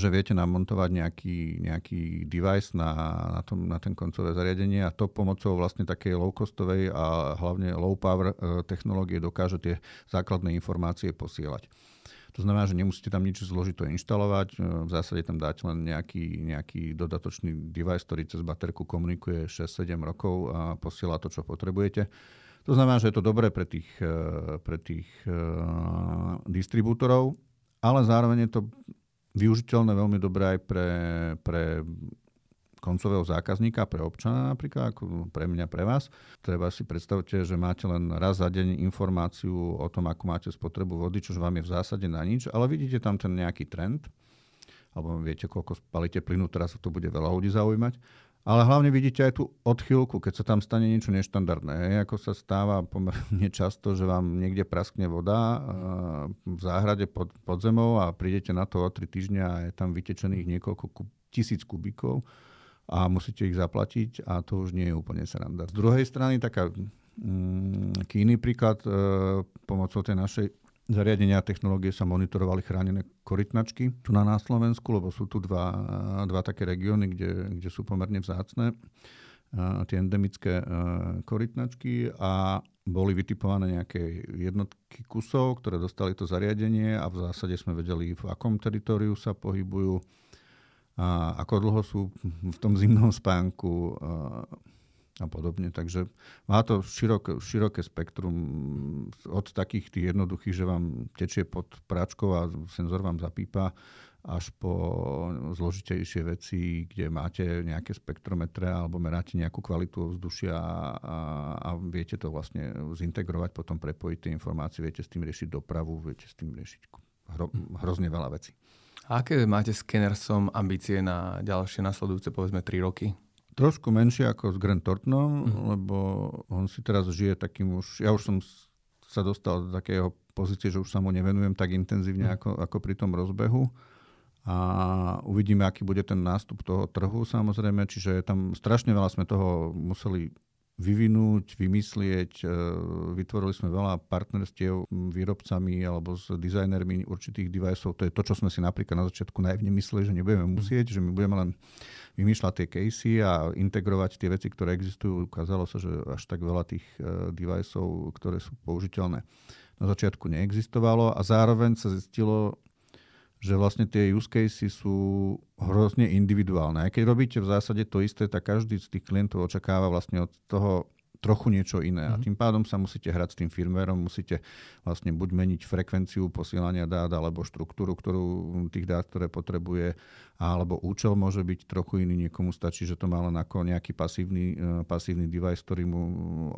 že viete namontovať nejaký, nejaký device na, na, tom, na ten koncové zariadenie a to pomocou vlastne takej low-costovej a hlavne low-power e, technológie dokáže tie základné informácie posielať. To znamená, že nemusíte tam nič zložito inštalovať, e, v zásade tam dáte len nejaký, nejaký dodatočný device, ktorý cez baterku komunikuje 6-7 rokov a posiela to, čo potrebujete. To znamená, že je to dobré pre tých, eh, pre tých uh, distribútorov, ale zároveň je to využiteľné veľmi dobré aj pre, pre koncového zákazníka, pre občana napríklad, ako pre mňa, pre vás. Treba si predstavte, že máte len raz za deň informáciu o tom, ako máte spotrebu vody, čo vám je v zásade na nič, ale vidíte tam ten nejaký trend, alebo viete, koľko spalíte plynu, teraz to bude veľa ľudí zaujímať. Ale hlavne vidíte aj tú odchýlku, keď sa tam stane niečo neštandardné. Ako sa stáva pomerne často, že vám niekde praskne voda v záhrade pod, pod zemou a prídete na to o 3 týždňa a je tam vytečených niekoľko kub, tisíc kubíkov a musíte ich zaplatiť a to už nie je úplne sranda. Z druhej strany taká mm, iný príklad e, pomocou tej našej zariadenia a technológie sa monitorovali chránené korytnačky tu na, na Slovensku, lebo sú tu dva, dva také regióny, kde, kde sú pomerne vzácne tie endemické korytnačky a boli vytipované nejaké jednotky kusov, ktoré dostali to zariadenie a v zásade sme vedeli, v akom teritoriu sa pohybujú a ako dlho sú v tom zimnom spánku a podobne. Takže má to široké, široké spektrum od takých tých jednoduchých, že vám tečie pod práčkou a senzor vám zapípa, až po zložitejšie veci, kde máte nejaké spektrometre alebo meráte nejakú kvalitu ovzdušia a, a, a viete to vlastne zintegrovať, potom prepojiť tie informácie, viete s tým riešiť dopravu, viete s tým riešiť hro, hrozne veľa vecí. A aké máte s Kennersom ambície na ďalšie nasledujúce povedzme 3 roky? Trošku menšie ako s Grant Thorntonom, mm. lebo on si teraz žije takým už... Ja už som sa dostal do takého pozície, že už sa mu nevenujem tak intenzívne mm. ako, ako pri tom rozbehu. A uvidíme, aký bude ten nástup toho trhu samozrejme. Čiže tam strašne veľa sme toho museli vyvinúť, vymyslieť. E, vytvorili sme veľa partnerstiev výrobcami alebo s dizajnermi určitých deviceov. To je to, čo sme si napríklad na začiatku najvne mysleli, že nebudeme musieť, že my budeme len vymýšľať tie casey a integrovať tie veci, ktoré existujú. Ukázalo sa, že až tak veľa tých uh, deviceov, ktoré sú použiteľné, na začiatku neexistovalo a zároveň sa zistilo, že vlastne tie use cases sú hrozne individuálne. Aj keď robíte v zásade to isté, tak každý z tých klientov očakáva vlastne od toho trochu niečo iné. Mm. A mhm. tým pádom sa musíte hrať s tým firmwareom, musíte vlastne buď meniť frekvenciu posielania dát, alebo štruktúru ktorú, tých dát, ktoré potrebuje, alebo účel môže byť trochu iný. Niekomu stačí, že to má len ako nejaký pasívny, uh, pasívny device, ktorý mu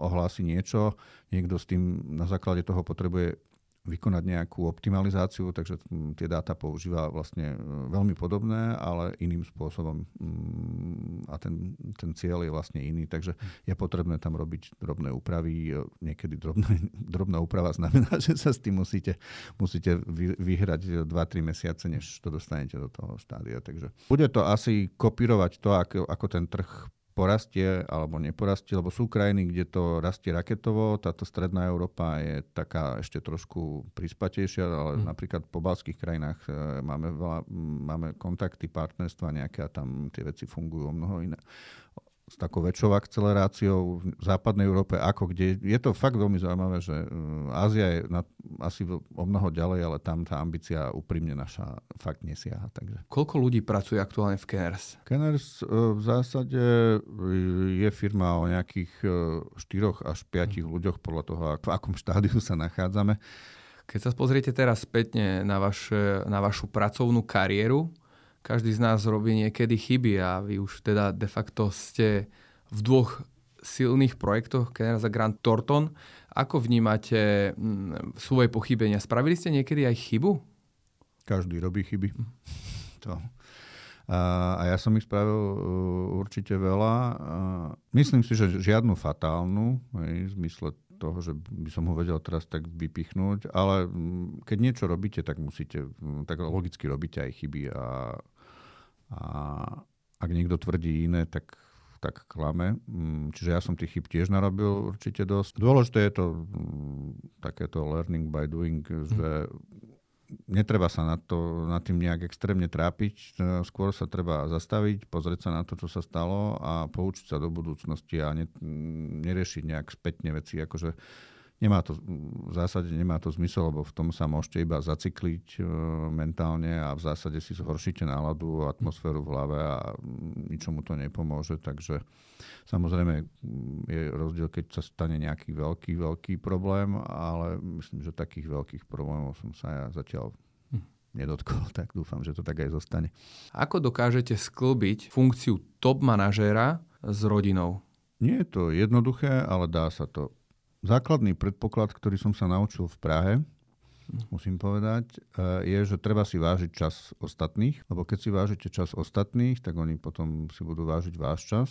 ohlási niečo. Niekto s tým na základe toho potrebuje vykonať nejakú optimalizáciu, takže tie dáta používa vlastne e, veľmi podobné, ale iným spôsobom mm, a ten, ten cieľ je vlastne iný, takže je potrebné tam robiť drobné úpravy. E, niekedy drobné, drobná úprava znamená, že sa s tým musíte, musíte vyhrať 2-3 mesiace, než to dostanete do toho štádia. Takže bude to asi kopírovať to, ako, ako ten trh porastie alebo neporastie, lebo sú krajiny, kde to rastie raketovo, táto stredná Európa je taká ešte trošku prispatejšia, ale mm. napríklad po balských krajinách e, máme, veľa, máme kontakty, partnerstva nejaké a tam tie veci fungujú o mnoho iné s takou väčšou akceleráciou v západnej Európe, ako kde. Je to fakt veľmi zaujímavé, že e, Ázia je na, asi o mnoho ďalej, ale tam tá ambícia úprimne naša fakt nesiaha. Takže. Koľko ľudí pracuje aktuálne v Kenners? Kenners e, v zásade je firma o nejakých 4 až 5 hmm. ľuďoch podľa toho, v akom štádiu sa nachádzame. Keď sa pozriete teraz spätne na, vaš, na vašu pracovnú kariéru, každý z nás robí niekedy chyby a vy už teda de facto ste v dvoch silných projektoch Kenners a Grant Thornton. Ako vnímate mm, svoje pochybenia? Spravili ste niekedy aj chybu? Každý robí chyby. To. A, a ja som ich spravil uh, určite veľa. Myslím si, že žiadnu fatálnu, v zmysle toho, že by som ho vedel teraz tak vypichnúť, ale mm, keď niečo robíte, tak musíte, mm, tak logicky robíte aj chyby a, a ak niekto tvrdí iné, tak tak klame. Mm, čiže ja som tých chyb tiež narobil určite dosť. Dôležité je to takéto learning by doing, že netreba sa na, to, na tým nejak extrémne trápiť, skôr sa treba zastaviť, pozrieť sa na to, čo sa stalo a poučiť sa do budúcnosti a ne, neriešiť nejak spätne veci. Akože nemá to, v zásade nemá to zmysel, lebo v tom sa môžete iba zacykliť e, mentálne a v zásade si zhoršíte náladu, atmosféru v hlave a ničomu to nepomôže. Takže samozrejme je rozdiel, keď sa stane nejaký veľký, veľký problém, ale myslím, že takých veľkých problémov som sa ja zatiaľ nedotkol, tak dúfam, že to tak aj zostane. Ako dokážete sklbiť funkciu top manažéra s rodinou? Nie je to jednoduché, ale dá sa to základný predpoklad, ktorý som sa naučil v Prahe, musím povedať, eh, je, že treba si vážiť čas ostatných, lebo keď si vážite čas ostatných, tak oni potom si budú vážiť váš čas.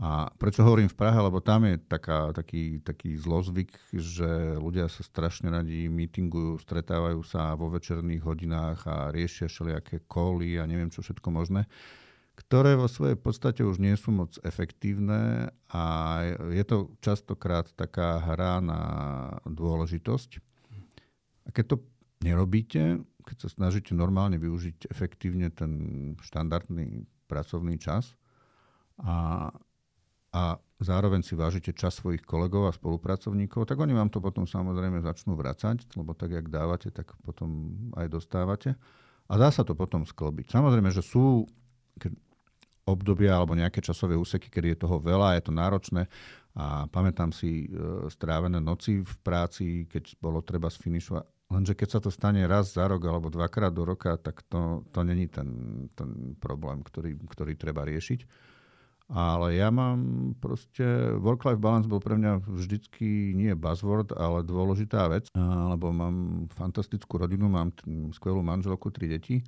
A prečo hovorím v Prahe? Lebo tam je taká, taký, taký zlozvyk, že ľudia sa strašne radi mítingujú, stretávajú sa vo večerných hodinách a riešia všelijaké koly a neviem čo všetko možné ktoré vo svojej podstate už nie sú moc efektívne a je to častokrát taká hra na dôležitosť. A keď to nerobíte, keď sa snažíte normálne využiť efektívne ten štandardný pracovný čas a, a zároveň si vážite čas svojich kolegov a spolupracovníkov, tak oni vám to potom samozrejme začnú vracať, lebo tak, jak dávate, tak potom aj dostávate. A dá sa to potom sklobiť. Samozrejme, že sú, keď obdobia alebo nejaké časové úseky, kedy je toho veľa, je to náročné a pamätám si e, strávené noci v práci, keď bolo treba sfinišovať. Lenže keď sa to stane raz za rok alebo dvakrát do roka, tak to, to není ten, ten problém, ktorý, ktorý treba riešiť. Ale ja mám proste, work-life balance bol pre mňa vždycky nie buzzword, ale dôležitá vec, lebo mám fantastickú rodinu, mám skvelú manželku, tri deti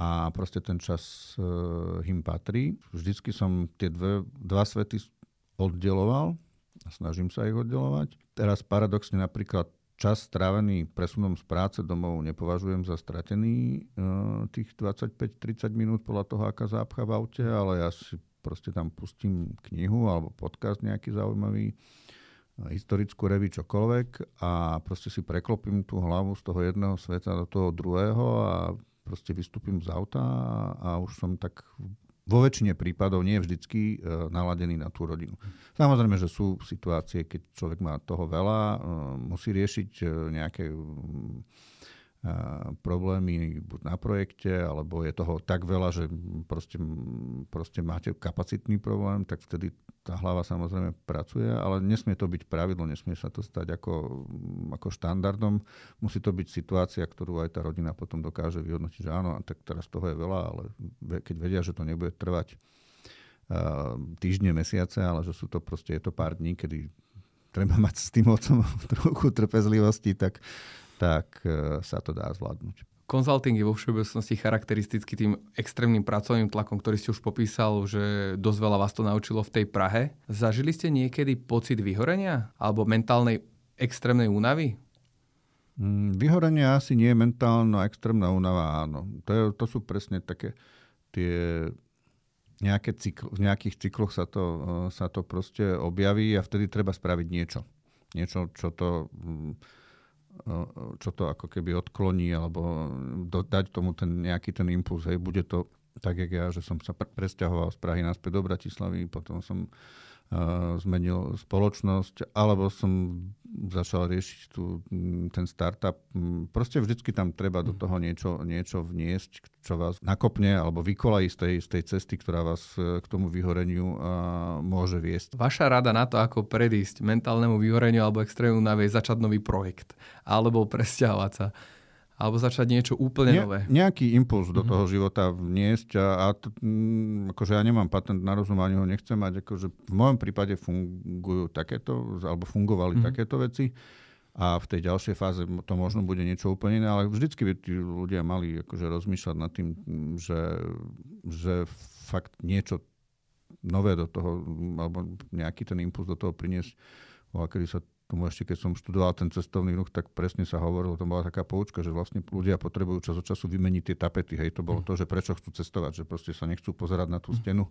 a proste ten čas uh, im patrí. Vždycky som tie dve, dva svety oddeloval a snažím sa ich oddelovať. Teraz paradoxne napríklad čas strávený presunom z práce domov nepovažujem za stratený uh, tých 25-30 minút podľa toho, aká zápcha v aute, ale ja si proste tam pustím knihu alebo podcast nejaký zaujímavý, historickú revi, čokoľvek a proste si preklopím tú hlavu z toho jedného sveta do toho druhého a proste vystúpim z auta a už som tak vo väčšine prípadov nie vždycky e, naladený na tú rodinu. Samozrejme, že sú situácie, keď človek má toho veľa, e, musí riešiť e, nejaké problémy buď na projekte, alebo je toho tak veľa, že proste, proste máte kapacitný problém, tak vtedy tá hlava samozrejme pracuje, ale nesmie to byť pravidlo, nesmie sa to stať ako, ako štandardom. Musí to byť situácia, ktorú aj tá rodina potom dokáže vyhodnotiť, že áno, tak teraz toho je veľa, ale keď vedia, že to nebude trvať týždne, mesiace, ale že sú to proste, je to pár dní, kedy treba mať s tým otcom trochu trpezlivosti, tak tak e, sa to dá zvládnuť. Konzulting je vo všeobecnosti charakteristický tým extrémnym pracovným tlakom, ktorý ste už popísal, že dosť veľa vás to naučilo v tej Prahe. Zažili ste niekedy pocit vyhorenia alebo mentálnej extrémnej únavy? Mm, vyhorenie asi nie, mentálna extrémna únava áno. To, je, to sú presne také tie nejaké cykl, v nejakých cykloch sa to, e, sa to proste objaví a vtedy treba spraviť niečo. Niečo, čo to mm, čo to ako keby odkloní alebo dať tomu ten nejaký ten impuls. Hej, bude to tak, jak ja, že som sa presťahoval z Prahy naspäť do Bratislavy, potom som zmenil spoločnosť, alebo som začal riešiť tu, ten startup. Proste vždycky tam treba do toho niečo, niečo vniesť, čo vás nakopne alebo vykolají z tej, z tej cesty, ktorá vás e, k tomu vyhoreniu môže viesť. Vaša rada na to, ako predísť mentálnemu vyhoreniu alebo extrému je začať nový projekt alebo presťahovať sa alebo začať niečo úplne ne, nové. Nejaký impuls do mhm. toho života vniesť a, a t, m, akože ja nemám patent na rozum, ani ho nechcem mať. Akože v mojom prípade fungujú takéto, alebo fungovali mm. takéto veci a v tej ďalšej fáze to možno bude niečo úplne iné, ale vždycky by tí ľudia mali akože rozmýšľať nad tým, že, že fakt niečo nové do toho, alebo nejaký ten impuls do toho priniesť, kedy sa tomu ešte keď som študoval ten cestovný ruch, tak presne sa hovorilo, to bola taká poučka, že vlastne ľudia potrebujú čas od času vymeniť tie tapety. Hej, to bolo mm. to, že prečo chcú cestovať, že proste sa nechcú pozerať na tú mm. stenu,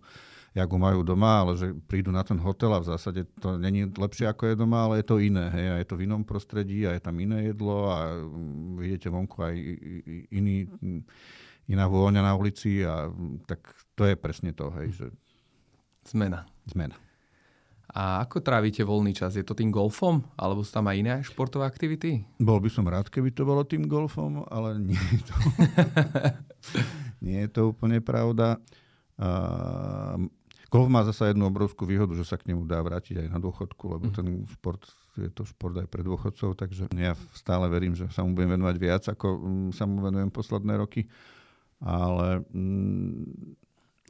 jak ho majú doma, ale že prídu na ten hotel a v zásade to není lepšie ako je doma, ale je to iné. Hej, a je to v inom prostredí a je tam iné jedlo a mm, vidíte vonku aj iný, iná vôňa na ulici a tak to je presne to, hej, že... Zmena. Zmena. A ako trávite voľný čas? Je to tým golfom? Alebo sú tam aj iné športové aktivity? Bol by som rád, keby to bolo tým golfom, ale nie je to, nie je to úplne pravda. Uh, golf má zase jednu obrovskú výhodu, že sa k nemu dá vrátiť aj na dôchodku, lebo mm. ten šport je to šport aj pre dôchodcov, takže ja stále verím, že sa mu budem venovať viac, ako um, sa mu venujem posledné roky. Ale mm,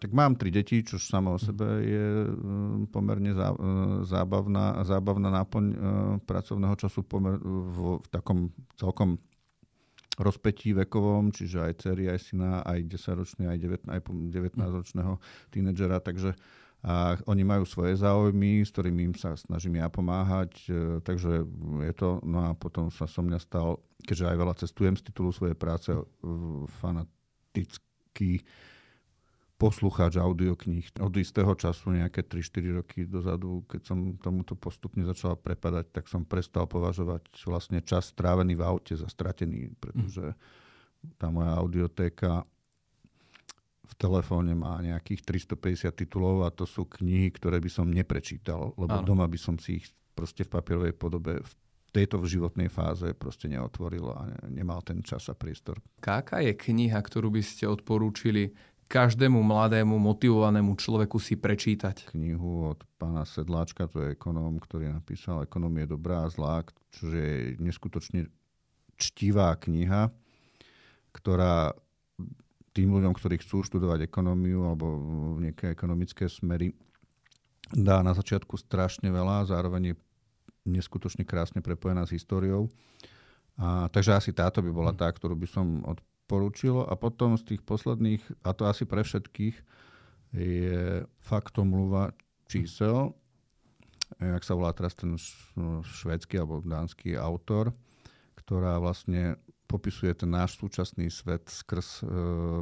tak mám tri deti, čo samo o sebe je mm, pomerne zá, e, zábavná, zábavná náplň e, pracovného času pomer, v, v takom celkom rozpetí vekovom, čiže aj dcery, aj syna, aj 10-ročný, aj 19-ročného tínedžera, takže a oni majú svoje záujmy, s ktorými im sa snažím ja pomáhať, e, takže je to, no a potom sa som mňa stal, keďže aj veľa cestujem z titulu svojej práce, fanatický poslucháč audiokníh. Od istého času, nejaké 3-4 roky dozadu, keď som tomuto postupne začal prepadať, tak som prestal považovať vlastne čas strávený v aute za stratený, pretože tá moja audiotéka v telefóne má nejakých 350 titulov a to sú knihy, ktoré by som neprečítal, lebo ano. doma by som si ich proste v papierovej podobe v tejto životnej fáze proste neotvoril a nemal ten čas a priestor. Káka je kniha, ktorú by ste odporúčili každému mladému, motivovanému človeku si prečítať. Knihu od pána Sedláčka, to je ekonóm, ktorý napísal Ekonomie dobrá a zlá, čo je neskutočne čtivá kniha, ktorá tým ľuďom, ktorí chcú študovať ekonómiu alebo nejaké ekonomické smery, dá na začiatku strašne veľa, zároveň je neskutočne krásne prepojená s históriou. A, takže asi táto by bola tá, ktorú by som od, poručilo a potom z tých posledných, a to asi pre všetkých, je faktomluva čísel, jak sa volá teraz ten švedský alebo dánsky autor, ktorá vlastne popisuje ten náš súčasný svet skrz e,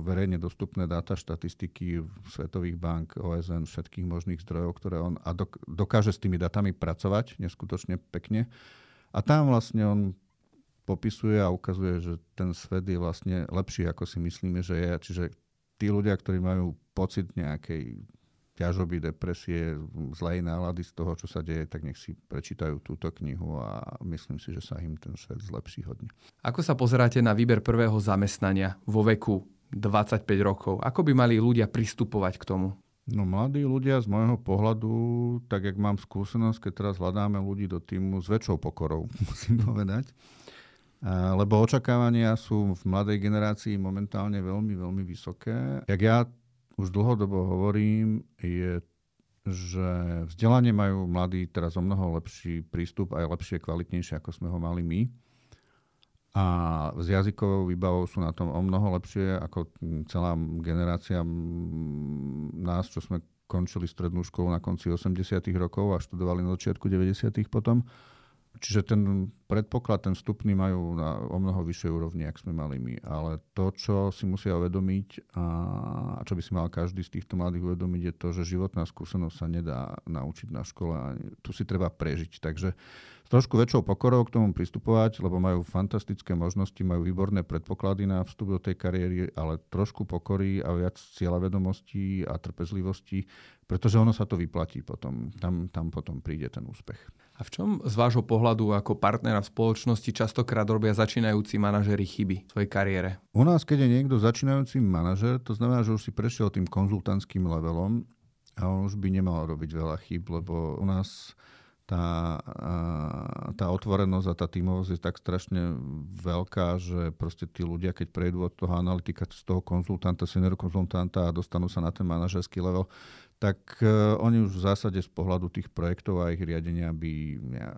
verejne dostupné dáta, štatistiky svetových bank, OSN, všetkých možných zdrojov, ktoré on a dok- dokáže s tými datami pracovať neskutočne pekne. A tam vlastne on popisuje a ukazuje, že ten svet je vlastne lepší, ako si myslíme, že je. Čiže tí ľudia, ktorí majú pocit nejakej ťažoby, depresie, zlej nálady z toho, čo sa deje, tak nech si prečítajú túto knihu a myslím si, že sa im ten svet zlepší hodne. Ako sa pozeráte na výber prvého zamestnania vo veku 25 rokov? Ako by mali ľudia pristupovať k tomu? No mladí ľudia z môjho pohľadu, tak jak mám skúsenosť, keď teraz hľadáme ľudí do týmu s väčšou pokorou, musím povedať lebo očakávania sú v mladej generácii momentálne veľmi, veľmi vysoké. Jak ja už dlhodobo hovorím, je, že vzdelanie majú mladí teraz o mnoho lepší prístup, aj lepšie, kvalitnejšie, ako sme ho mali my. A s jazykovou výbavou sú na tom o mnoho lepšie ako celá generácia nás, čo sme končili strednú školu na konci 80. rokov a študovali na začiatku 90. potom. Čiže ten predpoklad, ten vstupný majú na o mnoho vyššej úrovni, ak sme mali my. Ale to, čo si musia uvedomiť a, a čo by si mal každý z týchto mladých uvedomiť, je to, že životná skúsenosť sa nedá naučiť na škole a tu si treba prežiť. Takže s trošku väčšou pokorou k tomu pristupovať, lebo majú fantastické možnosti, majú výborné predpoklady na vstup do tej kariéry, ale trošku pokory a viac cieľavedomostí a trpezlivosti, pretože ono sa to vyplatí potom. Tam, tam potom príde ten úspech. A v čom z vášho pohľadu ako partnera v spoločnosti častokrát robia začínajúci manažery chyby v svojej kariére? U nás, keď je niekto začínajúci manažer, to znamená, že už si prešiel tým konzultantským levelom a on už by nemal robiť veľa chyb, lebo u nás tá, tá otvorenosť a tá tímovosť je tak strašne veľká, že proste tí ľudia, keď prejdú od toho analytika, z toho konzultanta, senior konzultanta a dostanú sa na ten manažerský level, tak uh, oni už v zásade z pohľadu tých projektov a ich riadenia by... Ja,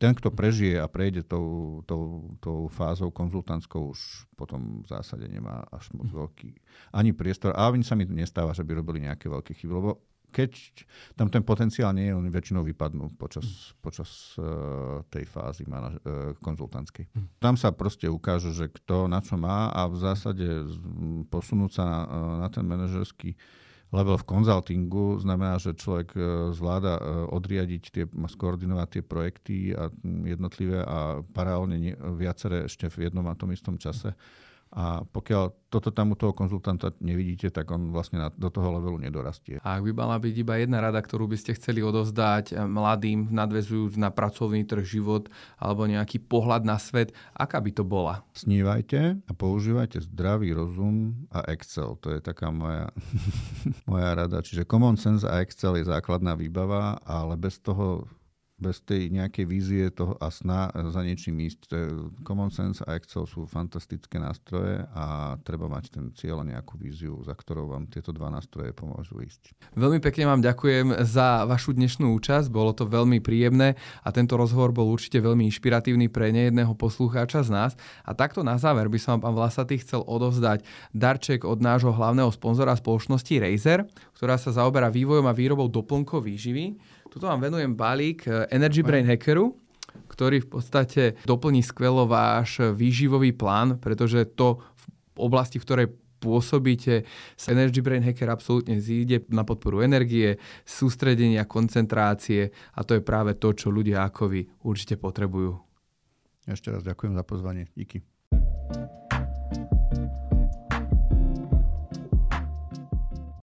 ten, kto prežije a prejde tou, tou, tou fázou konzultantskou, už potom v zásade nemá až moc mhm. veľký ani priestor. A ani sa mi nestáva, že by robili nejaké veľké chyby, lebo keď tam ten potenciál nie je, oni väčšinou vypadnú počas, mm. počas uh, tej fázy manaž- uh, konzultantskej. Mm. Tam sa proste ukáže, že kto na čo má a v zásade posunúť sa na, na ten manažerský level v konzultingu znamená, že človek zvláda odriadiť tie, skoordinovať tie projekty a jednotlivé a paralelne viaceré ešte v jednom a tom istom čase. A pokiaľ toto tam u toho konzultanta nevidíte, tak on vlastne na, do toho levelu nedorastie. A ak by mala byť iba jedna rada, ktorú by ste chceli odovzdať eh, mladým, nadvezujúc na pracovný trh, život alebo nejaký pohľad na svet, aká by to bola? Snívajte a používajte zdravý rozum a Excel. To je taká moja, moja rada. Čiže common sense a Excel je základná výbava, ale bez toho bez tej nejakej vízie toho a sna za niečím ísť. Common sense a Excel sú fantastické nástroje a treba mať ten cieľ a nejakú víziu, za ktorou vám tieto dva nástroje pomôžu ísť. Veľmi pekne vám ďakujem za vašu dnešnú účasť, bolo to veľmi príjemné a tento rozhovor bol určite veľmi inšpiratívny pre nejedného poslucháča z nás. A takto na záver by som vám pán Vlasatý chcel odovzdať darček od nášho hlavného sponzora spoločnosti Razer, ktorá sa zaoberá vývojom a výrobou doplnkov výživy. Tuto vám venujem balík eh, Energy Brain Hackeru, ktorý v podstate doplní skvelo váš výživový plán, pretože to v oblasti, v ktorej pôsobíte, s Energy Brain Hacker absolútne zíde na podporu energie, sústredenia, koncentrácie a to je práve to, čo ľudia ako vy určite potrebujú. Ešte raz ďakujem za pozvanie. Díky.